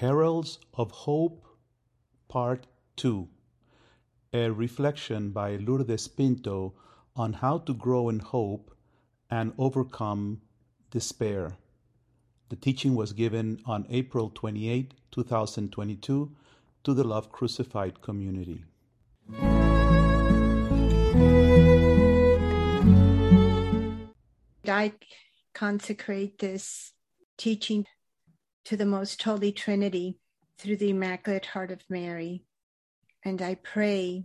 Heralds of Hope, Part 2 A reflection by Lourdes Pinto on how to grow in hope and overcome despair. The teaching was given on April 28, 2022, to the Love Crucified community. I consecrate this teaching to the most holy Trinity through the Immaculate Heart of Mary. And I pray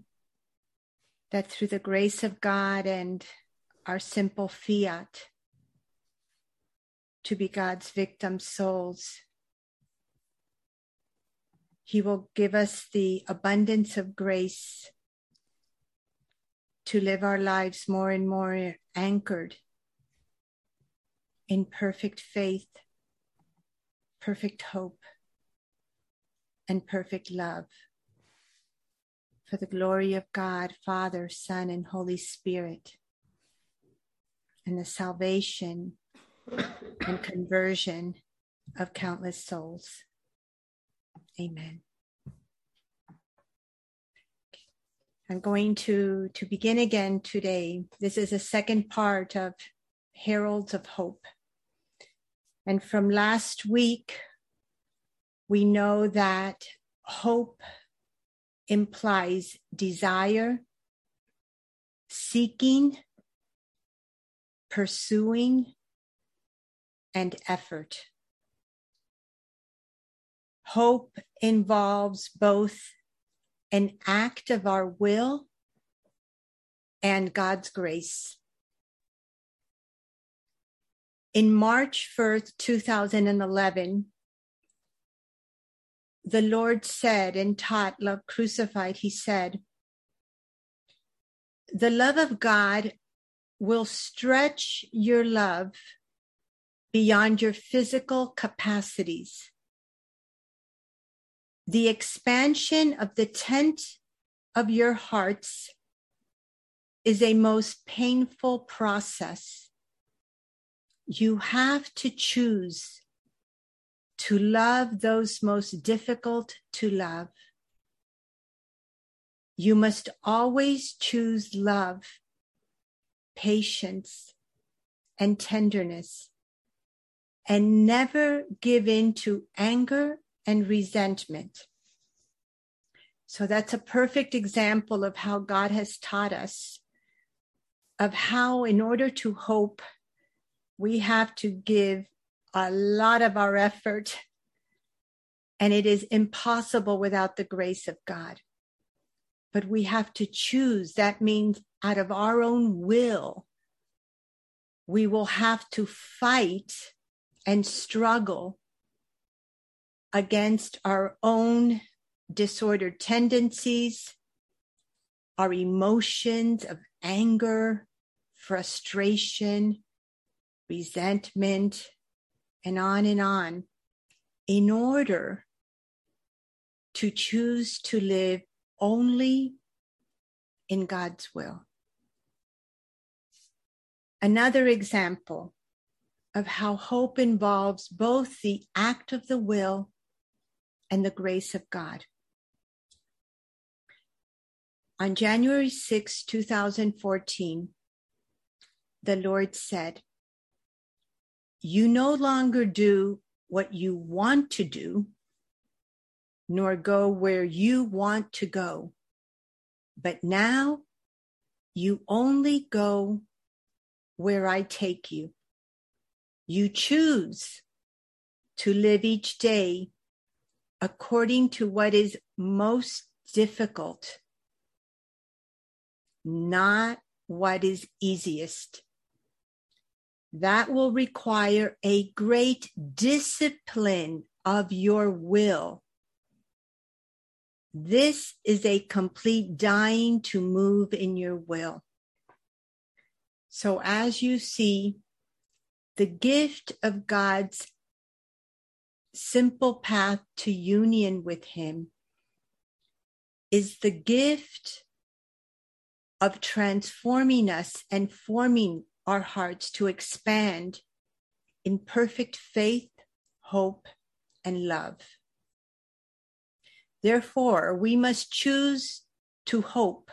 that through the grace of God and our simple fiat to be God's victim souls, He will give us the abundance of grace to live our lives more and more anchored in perfect faith perfect hope, and perfect love. For the glory of God, Father, Son, and Holy Spirit, and the salvation and conversion of countless souls. Amen. I'm going to, to begin again today. This is a second part of Heralds of Hope. And from last week, we know that hope implies desire, seeking, pursuing, and effort. Hope involves both an act of our will and God's grace. In March 1st, 2011, the Lord said and taught Love Crucified, He said, The love of God will stretch your love beyond your physical capacities. The expansion of the tent of your hearts is a most painful process you have to choose to love those most difficult to love. You must always choose love, patience, and tenderness, and never give in to anger and resentment. So that's a perfect example of how God has taught us of how, in order to hope, we have to give a lot of our effort, and it is impossible without the grace of God. But we have to choose. That means out of our own will, we will have to fight and struggle against our own disordered tendencies, our emotions of anger, frustration, resentment, and on and on in order to choose to live only in God's will. Another example of how hope involves both the act of the will and the grace of God. On January 6, 2014, the Lord said, you no longer do what you want to do, nor go where you want to go. But now you only go where I take you. You choose to live each day according to what is most difficult, not what is easiest that will require a great discipline of your will. This is a complete dying to move in your will. So, as you see, the gift of God's simple path to union with Him is the gift of transforming us and forming our hearts to expand in perfect faith, hope, and love. Therefore, we must choose to hope,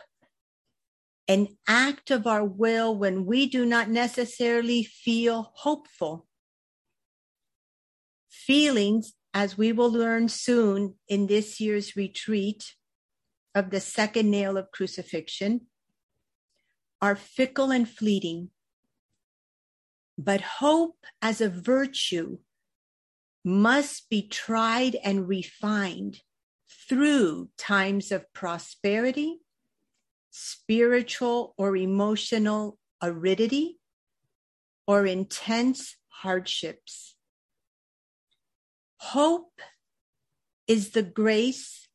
an act of our will when we do not necessarily feel hopeful. Feelings, as we will learn soon in this year's retreat of the second nail of crucifixion, are fickle and fleeting. But hope as a virtue must be tried and refined through times of prosperity, spiritual or emotional aridity, or intense hardships. Hope is the grace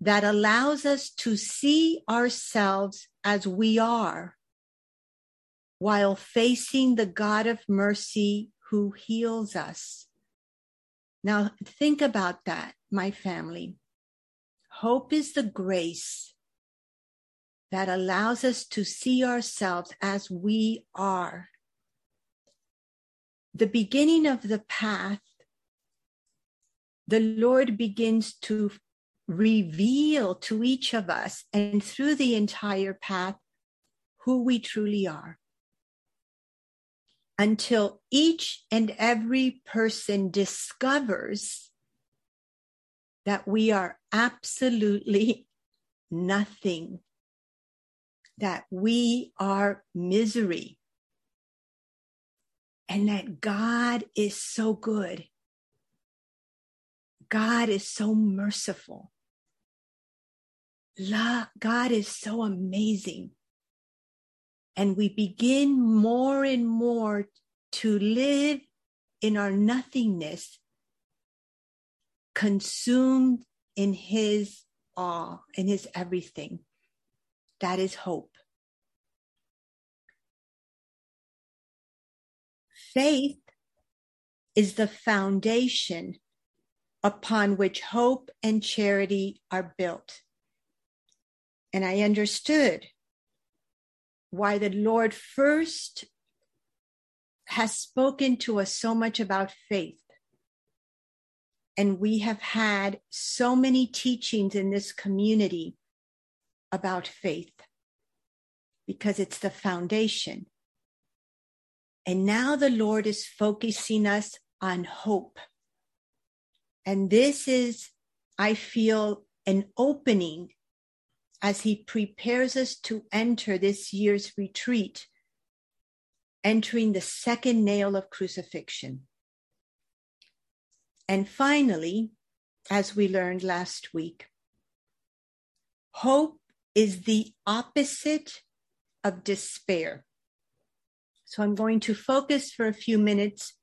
that allows us to see ourselves as we are while facing the God of mercy who heals us. Now, think about that, my family. Hope is the grace that allows us to see ourselves as we are. The beginning of the path, the Lord begins to reveal to each of us and through the entire path who we truly are until each and every person discovers that we are absolutely nothing, that we are misery, and that God is so good. God is so merciful. God is so amazing. And we begin more and more to live in our nothingness, consumed in His awe, in His everything. That is hope. Faith is the foundation upon which hope and charity are built. And I understood why the Lord first has spoken to us so much about faith. And we have had so many teachings in this community about faith because it's the foundation. And now the Lord is focusing us on hope. And this is, I feel, an opening as he prepares us to enter this year's retreat, entering the second nail of crucifixion. And finally, as we learned last week, hope is the opposite of despair. So I'm going to focus for a few minutes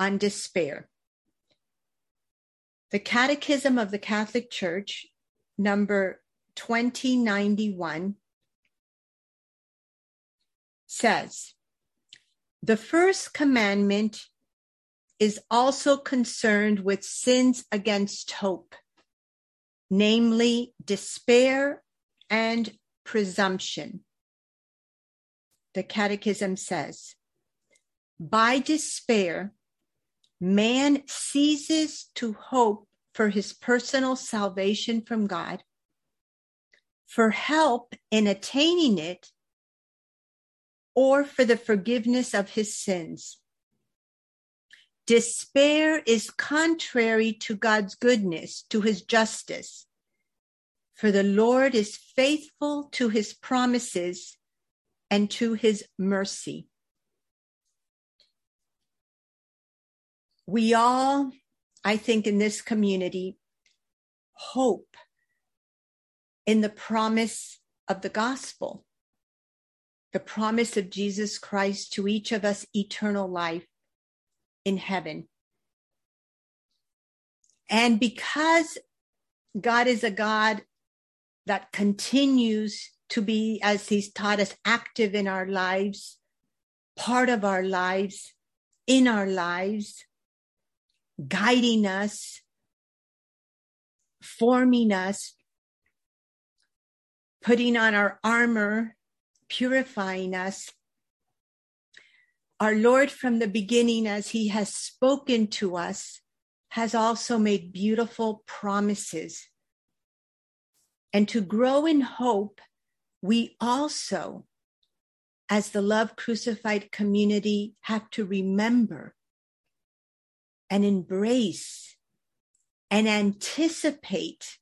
on despair. The Catechism of the Catholic Church, number 2091 says, the first commandment is also concerned with sins against hope, namely despair and presumption. The Catechism says, by despair, man ceases to hope for his personal salvation from God for help in attaining it or for the forgiveness of his sins. Despair is contrary to God's goodness, to his justice. For the Lord is faithful to his promises and to his mercy. We all, I think, in this community, hope in the promise of the gospel, the promise of Jesus Christ to each of us eternal life in heaven. And because God is a God that continues to be, as He's taught us, active in our lives, part of our lives, in our lives, guiding us, forming us, putting on our armor, purifying us. Our Lord, from the beginning, as He has spoken to us, has also made beautiful promises And to grow in hope, we also, as the Love Crucified community, have to remember and embrace and anticipate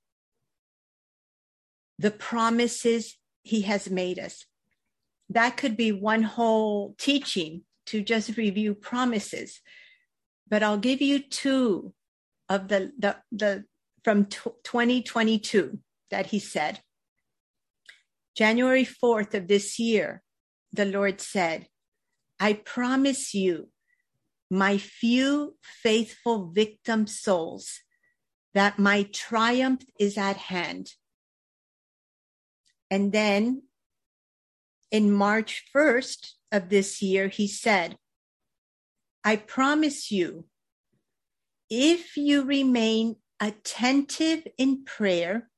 the promises he has made us. That could be one whole teaching to just review promises. But I'll give you two of the, the, the from t- 2022 that he said. January 4th of this year, the Lord said, I promise you, my few faithful victim souls, that my triumph is at hand. And then in March 1st of this year, he said, I promise you, if you remain attentive in prayer,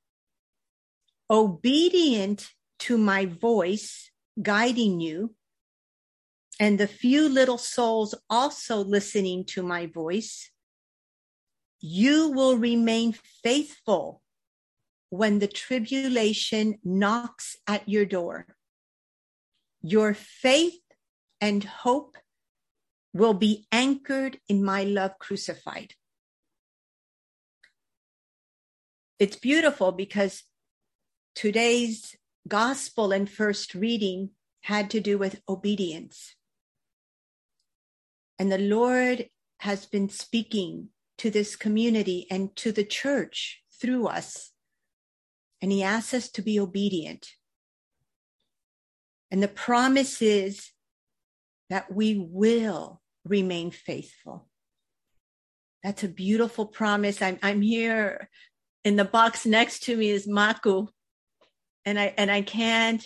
obedient to my voice guiding you, and the few little souls also listening to my voice, you will remain faithful when the tribulation knocks at your door. Your faith and hope will be anchored in my love crucified. It's beautiful because today's gospel and first reading had to do with obedience. And the Lord has been speaking to this community and to the church through us. And he asks us to be obedient. And the promise is that we will remain faithful. That's a beautiful promise. I'm, I'm here in the box next to me is Maku. And I, and I can't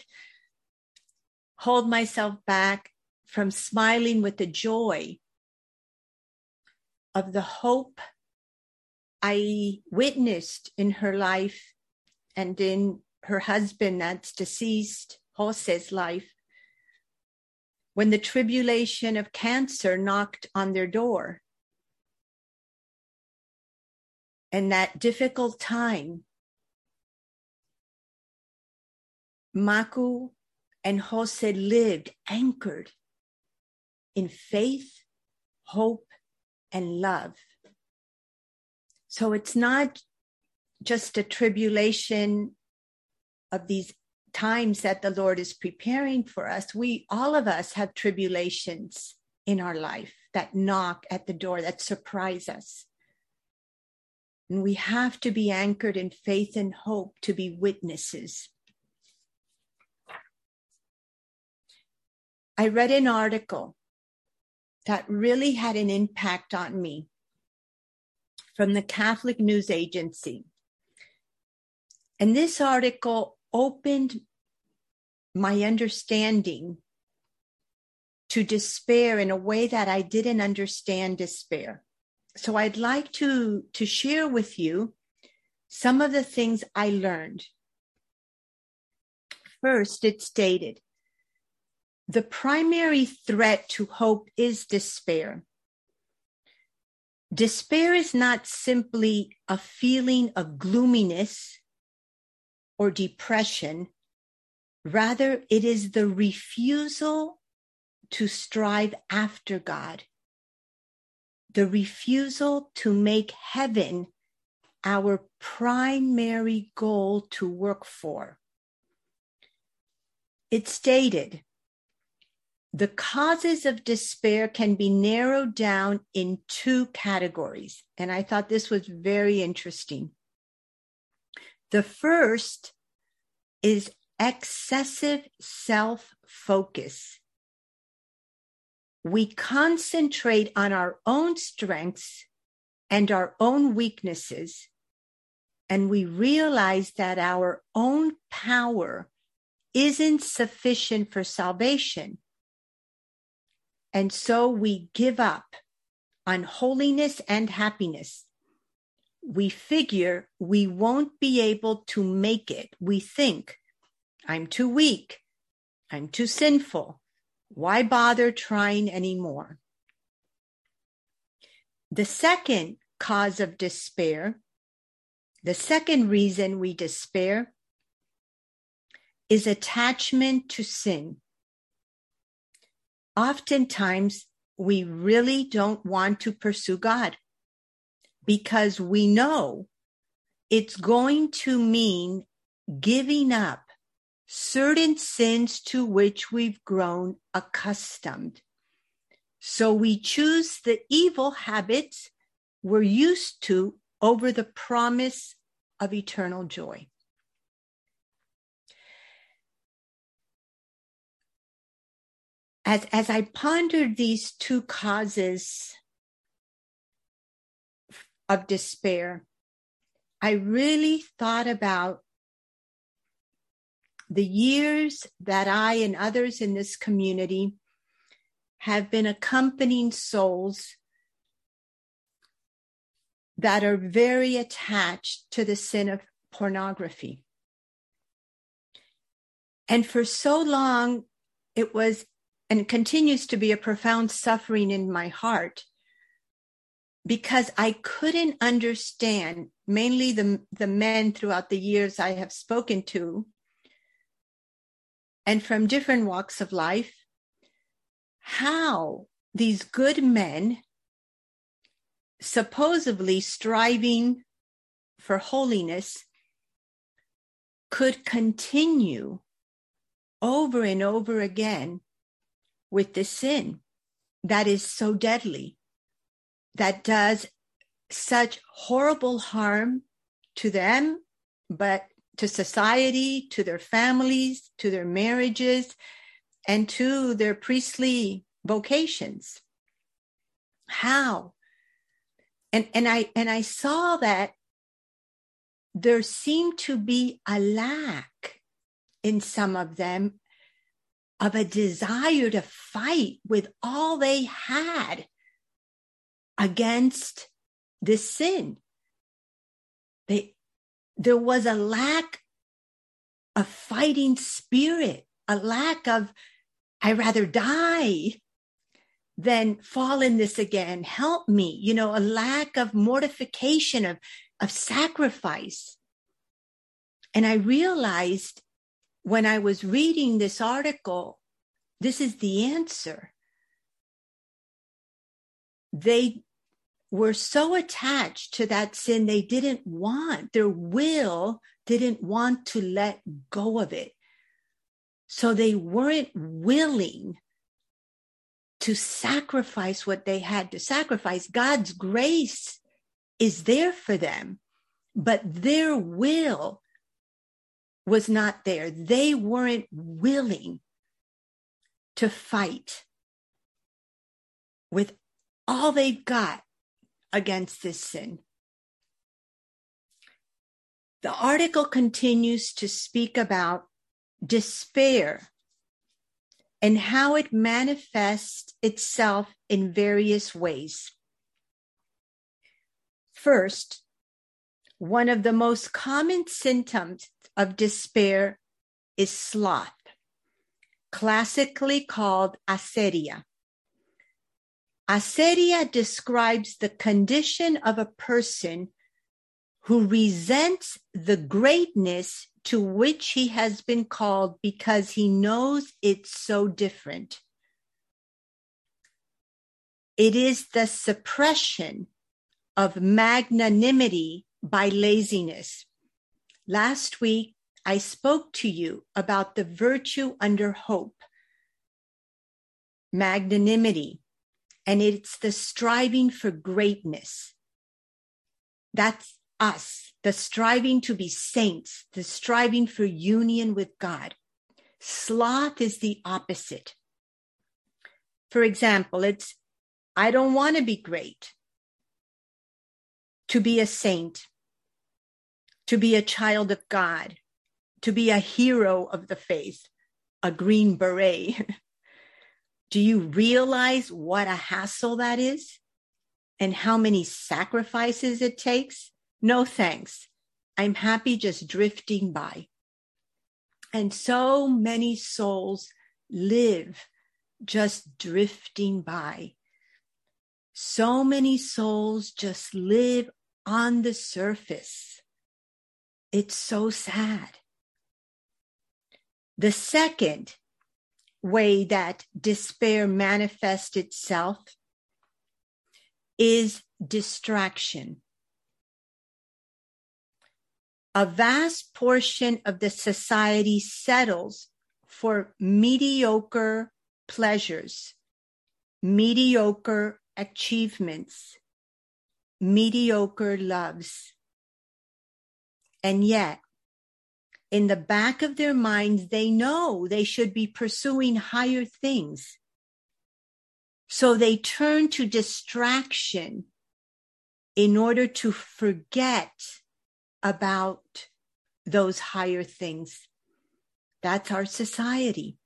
hold myself back from smiling with the joy of the hope I witnessed in her life and in her husband that's deceased, Jose's life, when the tribulation of cancer knocked on their door. And that difficult time, Maku and Jose lived anchored in faith, hope, and love. So it's not just a tribulation of these times that the Lord is preparing for us. We, all of us, have tribulations in our life that knock at the door, that surprise us. And we have to be anchored in faith and hope to be witnesses. I read an article that really had an impact on me from the Catholic News Agency. And this article opened my understanding to despair in a way that I didn't understand despair. So I'd like to, to share with you some of the things I learned. First, it stated the primary threat to hope is despair. Despair is not simply a feeling of gloominess or depression. Rather, it is the refusal to strive after God, the refusal to make heaven our primary goal to work for. It stated, the causes of despair can be narrowed down in two categories. And I thought this was very interesting. The first is excessive self focus. We concentrate on our own strengths and our own weaknesses, and we realize that our own power isn't sufficient for salvation and so we give up on holiness and happiness. We figure we won't be able to make it. We think, I'm too weak. I'm too sinful. Why bother trying anymore? The second cause of despair, the second reason we despair is attachment to sin. Oftentimes, we really don't want to pursue God because we know it's going to mean giving up certain sins to which we've grown accustomed. So we choose the evil habits we're used to over the promise of eternal joy. As, as I pondered these two causes of despair, I really thought about the years that I and others in this community have been accompanying souls that are very attached to the sin of pornography. And for so long, it was and continues to be a profound suffering in my heart because I couldn't understand, mainly the, the men throughout the years I have spoken to, and from different walks of life, how these good men, supposedly striving for holiness, could continue over and over again with the sin that is so deadly, that does such horrible harm to them, but to society, to their families, to their marriages, and to their priestly vocations. How? And, and I and I saw that there seemed to be a lack in some of them of a desire to fight with all they had against this sin. They, there was a lack of fighting spirit, a lack of, I rather die than fall in this again. Help me. You know, a lack of mortification, of, of sacrifice. And I realized when I was reading this article, this is the answer. They were so attached to that sin, they didn't want, their will didn't want to let go of it. So they weren't willing to sacrifice what they had to sacrifice. God's grace is there for them, but their will was not there. They weren't willing to fight with all they've got against this sin. The article continues to speak about despair and how it manifests itself in various ways. First, one of the most common symptoms of despair is sloth, classically called acedia. Acedia describes the condition of a person who resents the greatness to which he has been called because he knows it's so different. It is the suppression of magnanimity by laziness. Last week, I spoke to you about the virtue under hope, magnanimity, and it's the striving for greatness. That's us, the striving to be saints, the striving for union with God. Sloth is the opposite. For example, it's, I don't want to be great, to be a saint, to be a child of God, to be a hero of the faith, a green beret. Do you realize what a hassle that is and how many sacrifices it takes? No thanks. I'm happy just drifting by. And so many souls live just drifting by. So many souls just live on the surface. It's so sad. The second way that despair manifests itself is distraction. A vast portion of the society settles for mediocre pleasures, mediocre achievements, mediocre loves. And yet, in the back of their minds, they know they should be pursuing higher things. So they turn to distraction in order to forget about those higher things. That's our society.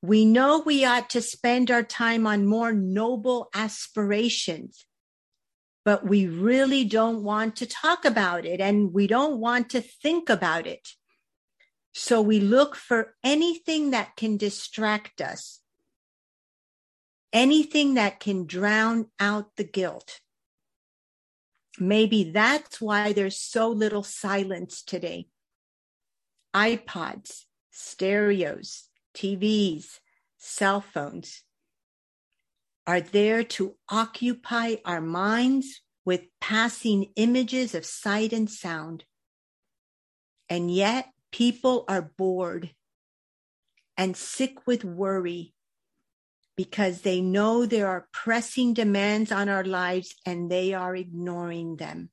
We know we ought to spend our time on more noble aspirations, but we really don't want to talk about it and we don't want to think about it. So we look for anything that can distract us, anything that can drown out the guilt. Maybe that's why there's so little silence today. iPods, stereos, TVs, cell phones are there to occupy our minds with passing images of sight and sound. And yet, people are bored and sick with worry because they know there are pressing demands on our lives and they are ignoring them.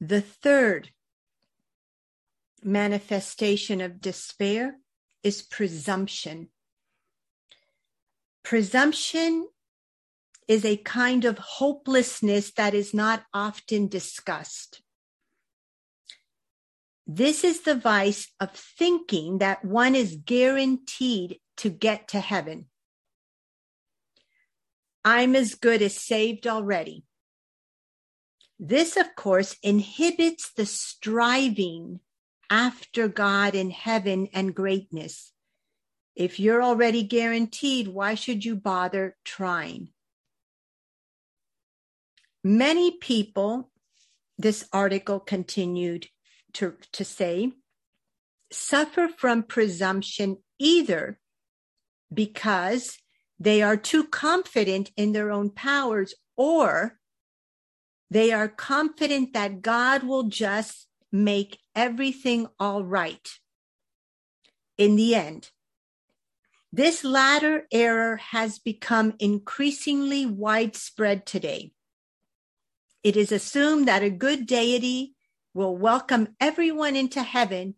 The third manifestation of despair is presumption. Presumption is a kind of hopelessness that is not often discussed. This is the vice of thinking that one is guaranteed to get to heaven. I'm as good as saved already. This, of course, inhibits the striving after God in heaven and greatness. If you're already guaranteed, why should you bother trying? Many people, this article continued to, to say, suffer from presumption either because they are too confident in their own powers or they are confident that God will just make everything all right in the end. This latter error has become increasingly widespread today. It is assumed that a good deity will welcome everyone into heaven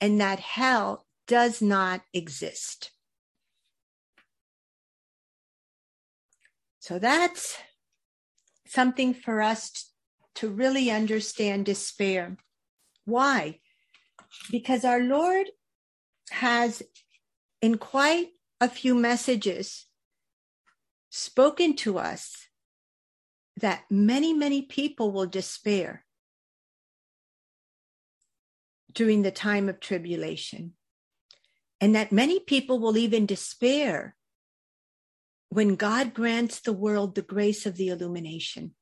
and that hell does not exist. So that's something for us to really understand despair. Why? Because our Lord has, in quite a few messages, spoken to us that many, many people will despair during the time of tribulation, and that many people will even despair when God grants the world the grace of the illumination.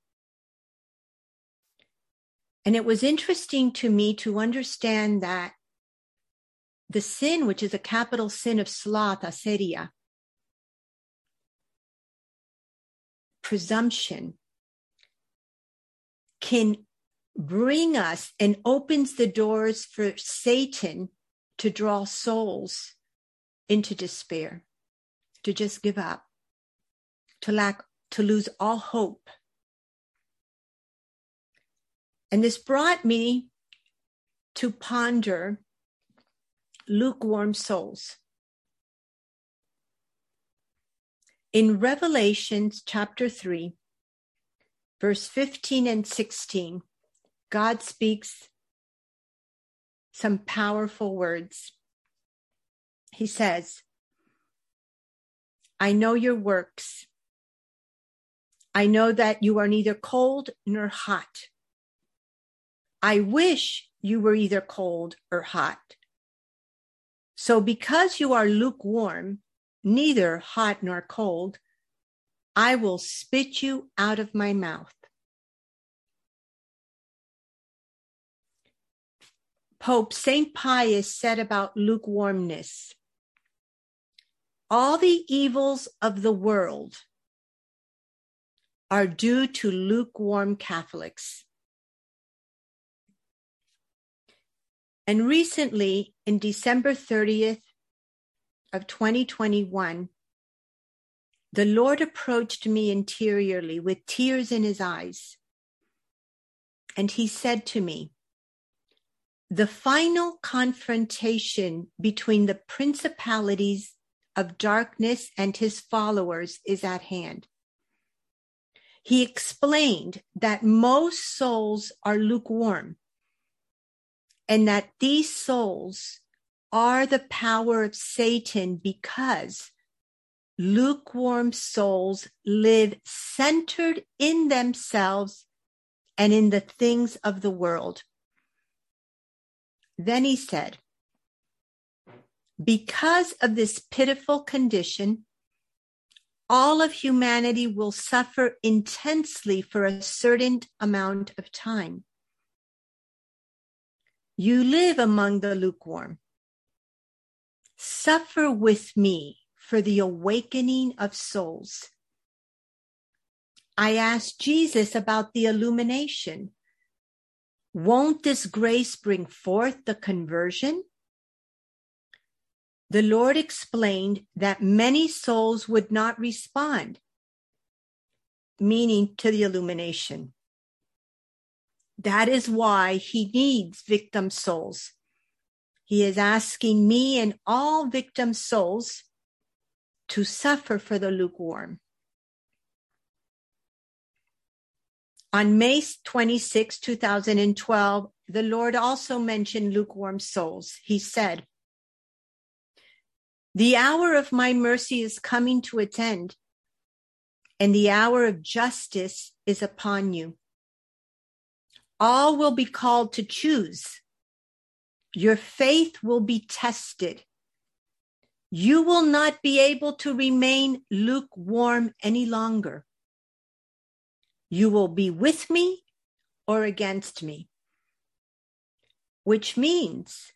And it was interesting to me to understand that the sin, which is a capital sin of sloth, acedia, presumption, can bring us and opens the doors for Satan to draw souls into despair, to just give up, to lack, to lose all hope. And this brought me to ponder lukewarm souls. In Revelations chapter 3, verse 15 and 16, God speaks some powerful words. He says, I know your works. I know that you are neither cold nor hot. I wish you were either cold or hot. So because you are lukewarm, neither hot nor cold, I will spit you out of my mouth. Pope St. Pius said about lukewarmness all the evils of the world are due to lukewarm Catholics. And recently, in December 30th of 2021, the Lord approached me interiorly with tears in his eyes. And he said to me, the final confrontation between the principalities of darkness and his followers is at hand. He explained that most souls are lukewarm and that these souls are the power of Satan because lukewarm souls live centered in themselves and in the things of the world. Then he said, because of this pitiful condition, all of humanity will suffer intensely for a certain amount of time. You live among the lukewarm. Suffer with me for the awakening of souls. I asked Jesus about the illumination. Won't this grace bring forth the conversion? the Lord explained that many souls would not respond, meaning to the illumination. That is why he needs victim souls. He is asking me and all victim souls to suffer for the lukewarm. On May 26, 2012, the Lord also mentioned lukewarm souls. He said, the hour of my mercy is coming to its end, and the hour of justice is upon you. All will be called to choose. Your faith will be tested. You will not be able to remain lukewarm any longer. You will be with me or against me, which means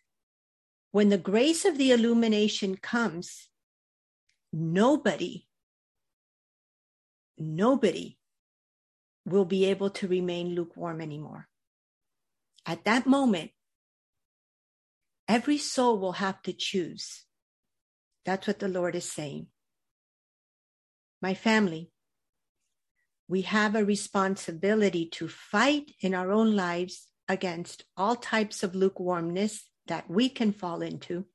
when the grace of the illumination comes, nobody, nobody will be able to remain lukewarm anymore. At that moment, every soul will have to choose. That's what the Lord is saying. My family, we have a responsibility to fight in our own lives against all types of lukewarmness that we can fall into.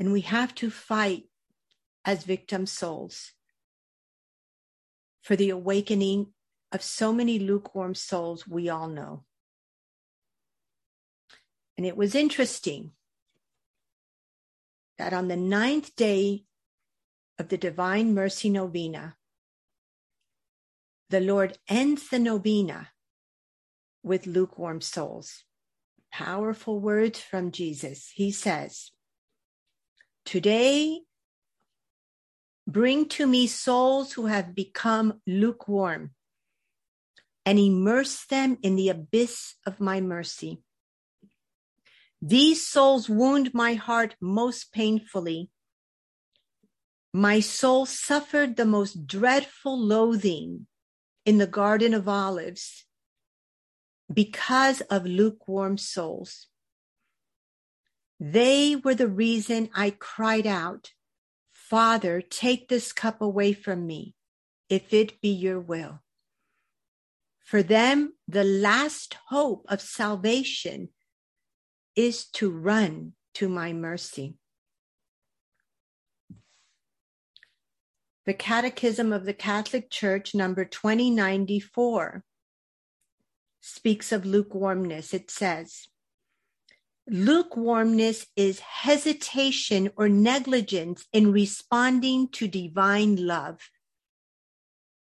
And we have to fight as victim souls for the awakening of so many lukewarm souls we all know. And it was interesting that on the ninth day of the Divine Mercy Novena, the Lord ends the novena with lukewarm souls powerful words from Jesus. He says, Today, bring to me souls who have become lukewarm and immerse them in the abyss of my mercy. These souls wound my heart most painfully. My soul suffered the most dreadful loathing in the Garden of Olives because of lukewarm souls. They were the reason I cried out, Father, take this cup away from me, if it be your will. For them, the last hope of salvation is to run to my mercy. The Catechism of the Catholic Church, number 2094, speaks of lukewarmness. It says, lukewarmness is hesitation or negligence in responding to divine love.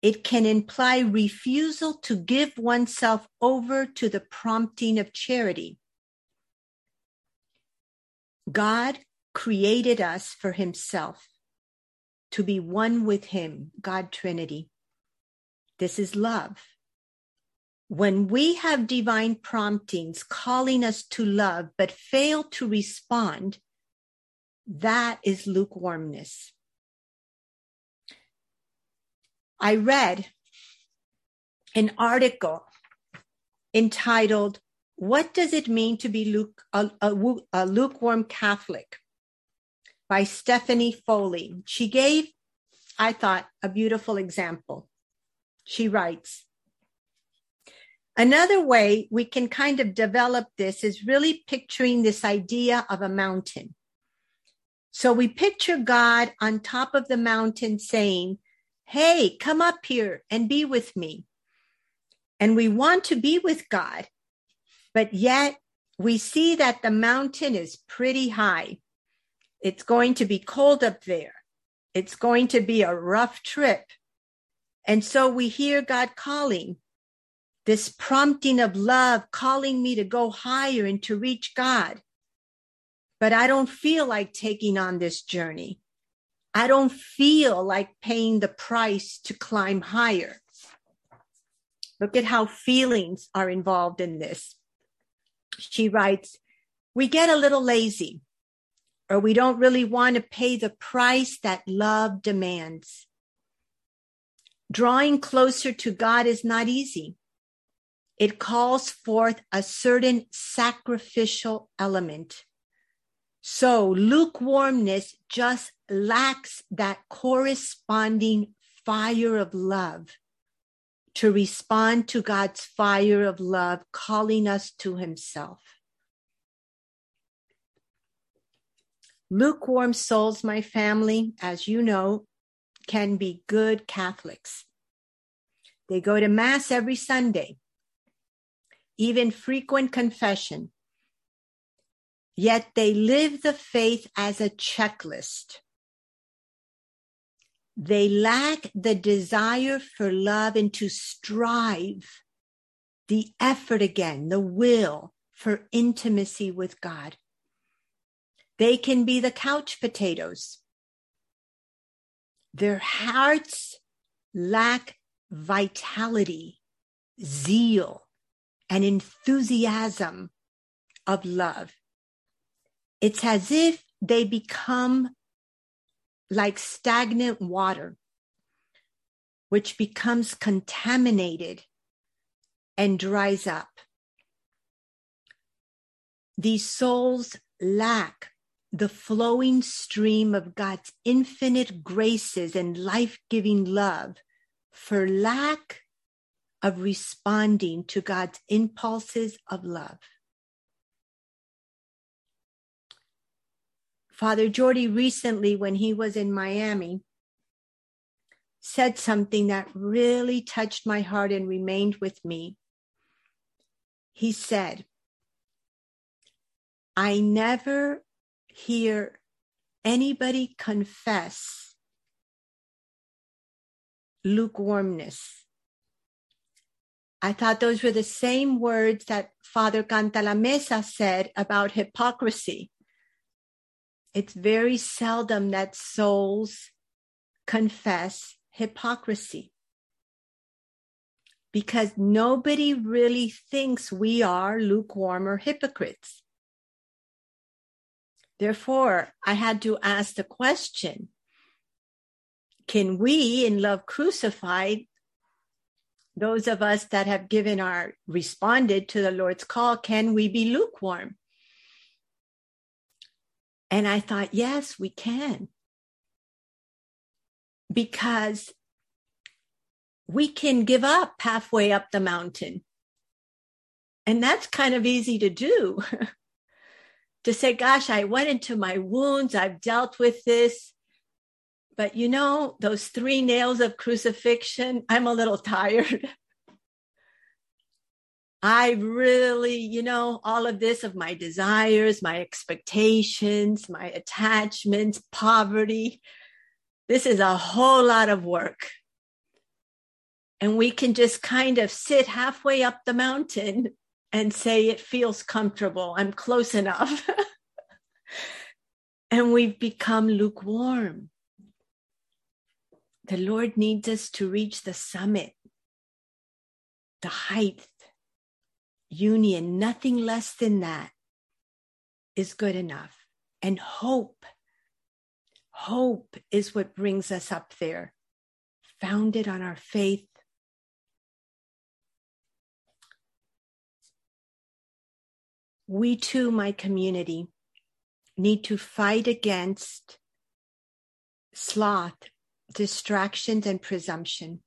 It can imply refusal to give oneself over to the prompting of charity. God created us for himself to be one with him, God Trinity. This is love. when we have divine promptings calling us to love but fail to respond, that is lukewarmness. I read an article entitled, What Does It Mean to Be Luke, a, a, a Lukewarm Catholic? by Stephanie Foley. She gave, I thought, a beautiful example. She writes, Another way we can kind of develop this is really picturing this idea of a mountain. So we picture God on top of the mountain saying, Hey, come up here and be with me. And we want to be with God, but yet we see that the mountain is pretty high. It's going to be cold up there. It's going to be a rough trip. And so we hear God calling, this prompting of love, calling me to go higher and to reach God. But I don't feel like taking on this journey. I don't feel like paying the price to climb higher. Look at how feelings are involved in this. She writes, we get a little lazy or we don't really want to pay the price that love demands. Drawing closer to God is not easy. It calls forth a certain sacrificial element. So lukewarmness just lacks that corresponding fire of love to respond to God's fire of love, calling us to himself. Lukewarm souls, my family, as you know, can be good Catholics. They go to Mass every Sunday, even frequent confession. Yet they live the faith as a checklist. They lack the desire for love and to strive, the effort again, the will for intimacy with God. They can be the couch potatoes. Their hearts lack vitality, zeal, and enthusiasm of love. It's as if they become like stagnant water, which becomes contaminated and dries up. These souls lack the flowing stream of God's infinite graces and life giving love for lack of responding to God's impulses of love. Father Jordi recently, when he was in Miami, said something that really touched my heart and remained with me. He said, I never hear anybody confess lukewarmness. I thought those were the same words that Father Cantalamessa said about hypocrisy. It's very seldom that souls confess hypocrisy because nobody really thinks we are lukewarm or hypocrites. Therefore, I had to ask the question Can we, in Love Crucified, those of us that have given our responded to the Lord's call, can we be lukewarm? And I thought, yes, we can. Because we can give up halfway up the mountain. And that's kind of easy to do. to say, gosh, I went into my wounds, I've dealt with this. But you know, those three nails of crucifixion, I'm a little tired. I really, you know, all of this of my desires, my expectations, my attachments, poverty. This is a whole lot of work. And we can just kind of sit halfway up the mountain and say it feels comfortable. I'm close enough. and we've become lukewarm. The Lord needs us to reach the summit, the height, union, nothing less than that is good enough. And hope, hope is what brings us up there, founded on our faith. We too, my community, need to fight against sloth, distractions, and presumption.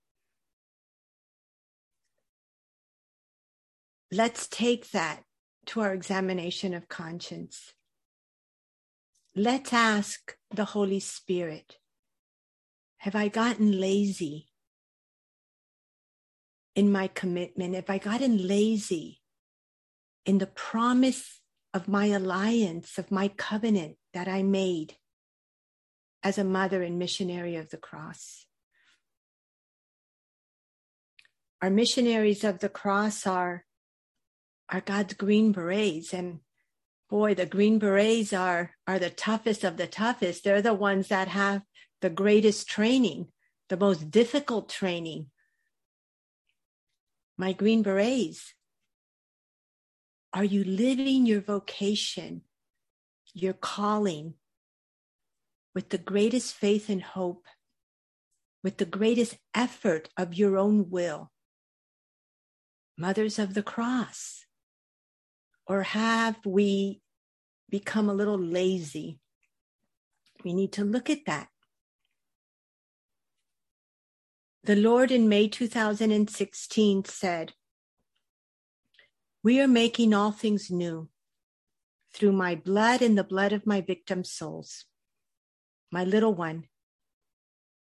Let's take that to our examination of conscience. Let's ask the Holy Spirit Have I gotten lazy in my commitment? Have I gotten lazy in the promise of my alliance, of my covenant that I made as a mother and missionary of the cross? Our missionaries of the cross are are God's green berets. And boy, the green berets are, are the toughest of the toughest. They're the ones that have the greatest training, the most difficult training. My green berets, are you living your vocation, your calling with the greatest faith and hope, with the greatest effort of your own will? Mothers of the Cross, or have we become a little lazy? We need to look at that. The Lord in May 2016 said, We are making all things new through my blood and the blood of my victim souls. My little one,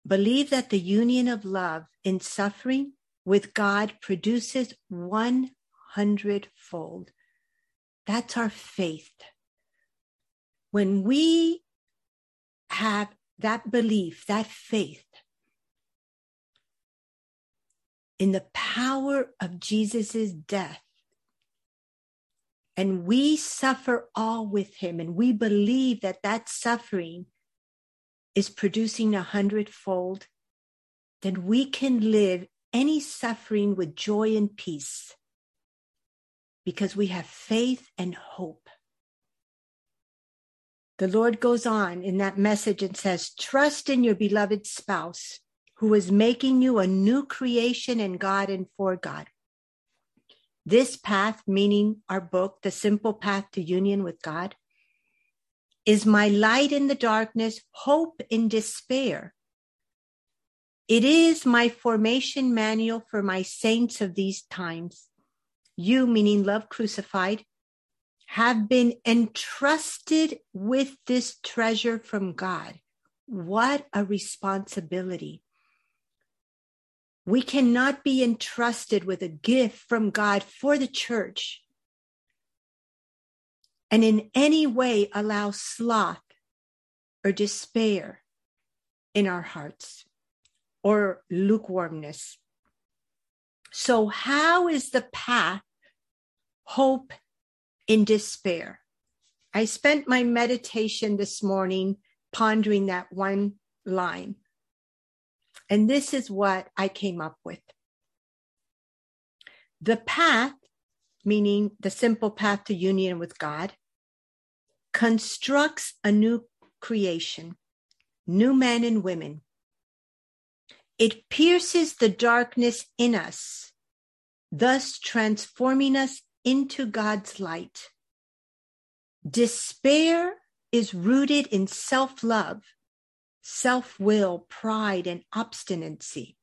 believe that the union of love in suffering with God produces one hundredfold that's our faith. When we have that belief, that faith in the power of Jesus' death, and we suffer all with him, and we believe that that suffering is producing a hundredfold, then we can live any suffering with joy and peace because we have faith and hope. The Lord goes on in that message and says, Trust in your beloved spouse who is making you a new creation in God and for God. This path, meaning our book, The Simple Path to Union with God, is my light in the darkness, hope in despair. It is my formation manual for my saints of these times you, meaning love crucified, have been entrusted with this treasure from God. What a responsibility. We cannot be entrusted with a gift from God for the church and in any way allow sloth or despair in our hearts or lukewarmness. So, how is the path hope in despair? I spent my meditation this morning pondering that one line. And this is what I came up with. The path, meaning the simple path to union with God, constructs a new creation, new men and women it pierces the darkness in us, thus transforming us into God's light. Despair is rooted in self love, self will, pride, and obstinacy.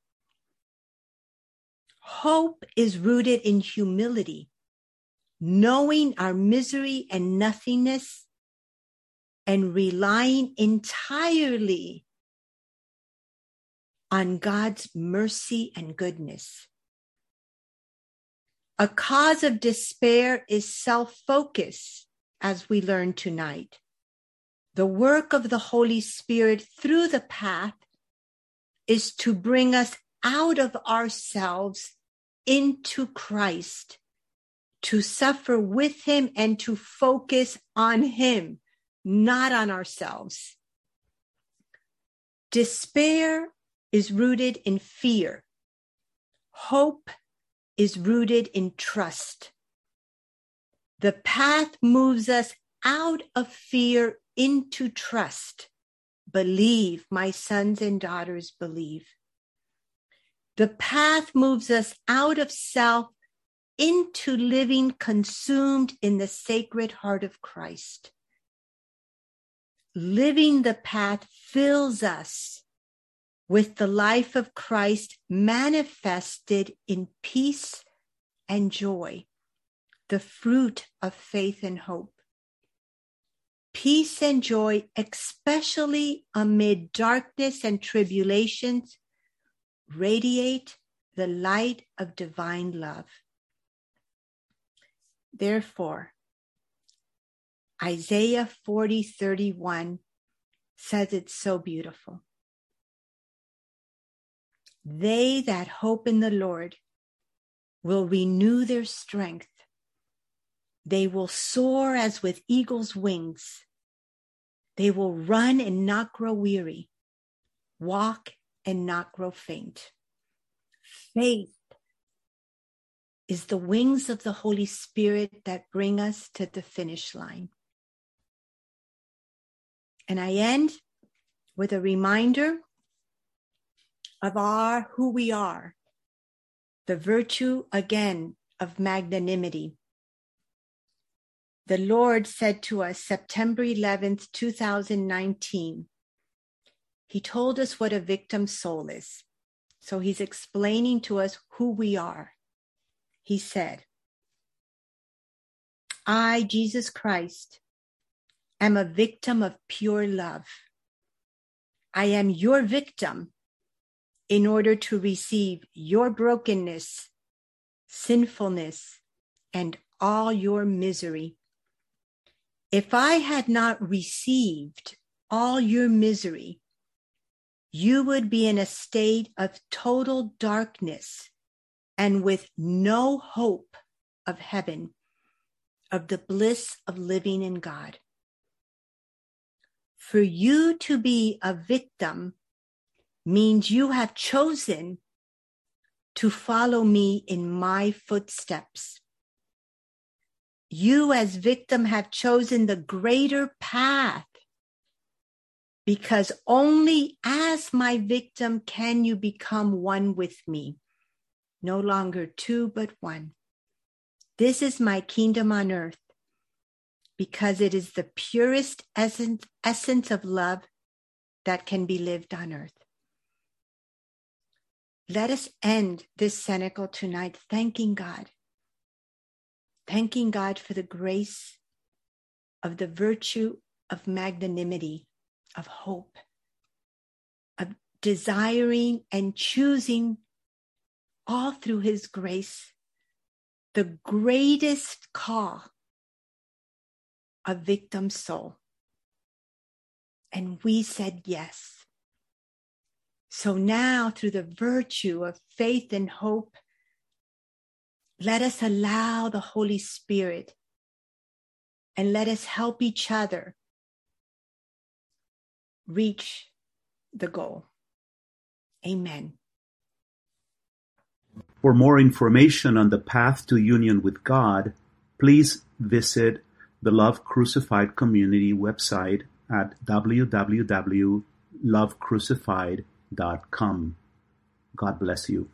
Hope is rooted in humility, knowing our misery and nothingness, and relying entirely on God's mercy and goodness. A cause of despair is self focus, as we learn tonight. The work of the Holy Spirit through the path is to bring us out of ourselves into Christ, to suffer with Him and to focus on Him, not on ourselves. Despair is rooted in fear. Hope is rooted in trust. The path moves us out of fear into trust. Believe, my sons and daughters, believe. The path moves us out of self into living consumed in the sacred heart of Christ. Living the path fills us with the life of Christ manifested in peace and joy, the fruit of faith and hope. Peace and joy, especially amid darkness and tribulations, radiate the light of divine love. Therefore, Isaiah 40 31 says it's so beautiful. They that hope in the Lord will renew their strength. They will soar as with eagle's wings. They will run and not grow weary, walk and not grow faint. Faith is the wings of the Holy Spirit that bring us to the finish line. And I end with a reminder of our who we are, the virtue again of magnanimity. The Lord said to us September 11th, 2019. He told us what a victim soul is. So he's explaining to us who we are. He said, I, Jesus Christ, am a victim of pure love. I am your victim in order to receive your brokenness, sinfulness, and all your misery. If I had not received all your misery, you would be in a state of total darkness and with no hope of heaven, of the bliss of living in God. For you to be a victim means you have chosen to follow me in my footsteps. You, as victim, have chosen the greater path because only as my victim can you become one with me, no longer two, but one. This is my kingdom on earth because it is the purest essence, essence of love that can be lived on earth. Let us end this Cenacle tonight thanking God. Thanking God for the grace of the virtue of magnanimity, of hope, of desiring and choosing all through His grace the greatest call of victim soul. And we said yes. So now, through the virtue of faith and hope, let us allow the Holy Spirit and let us help each other reach the goal. Amen. For more information on the path to union with God, please visit the Love Crucified community website at www.lovecrucified.com. God bless you.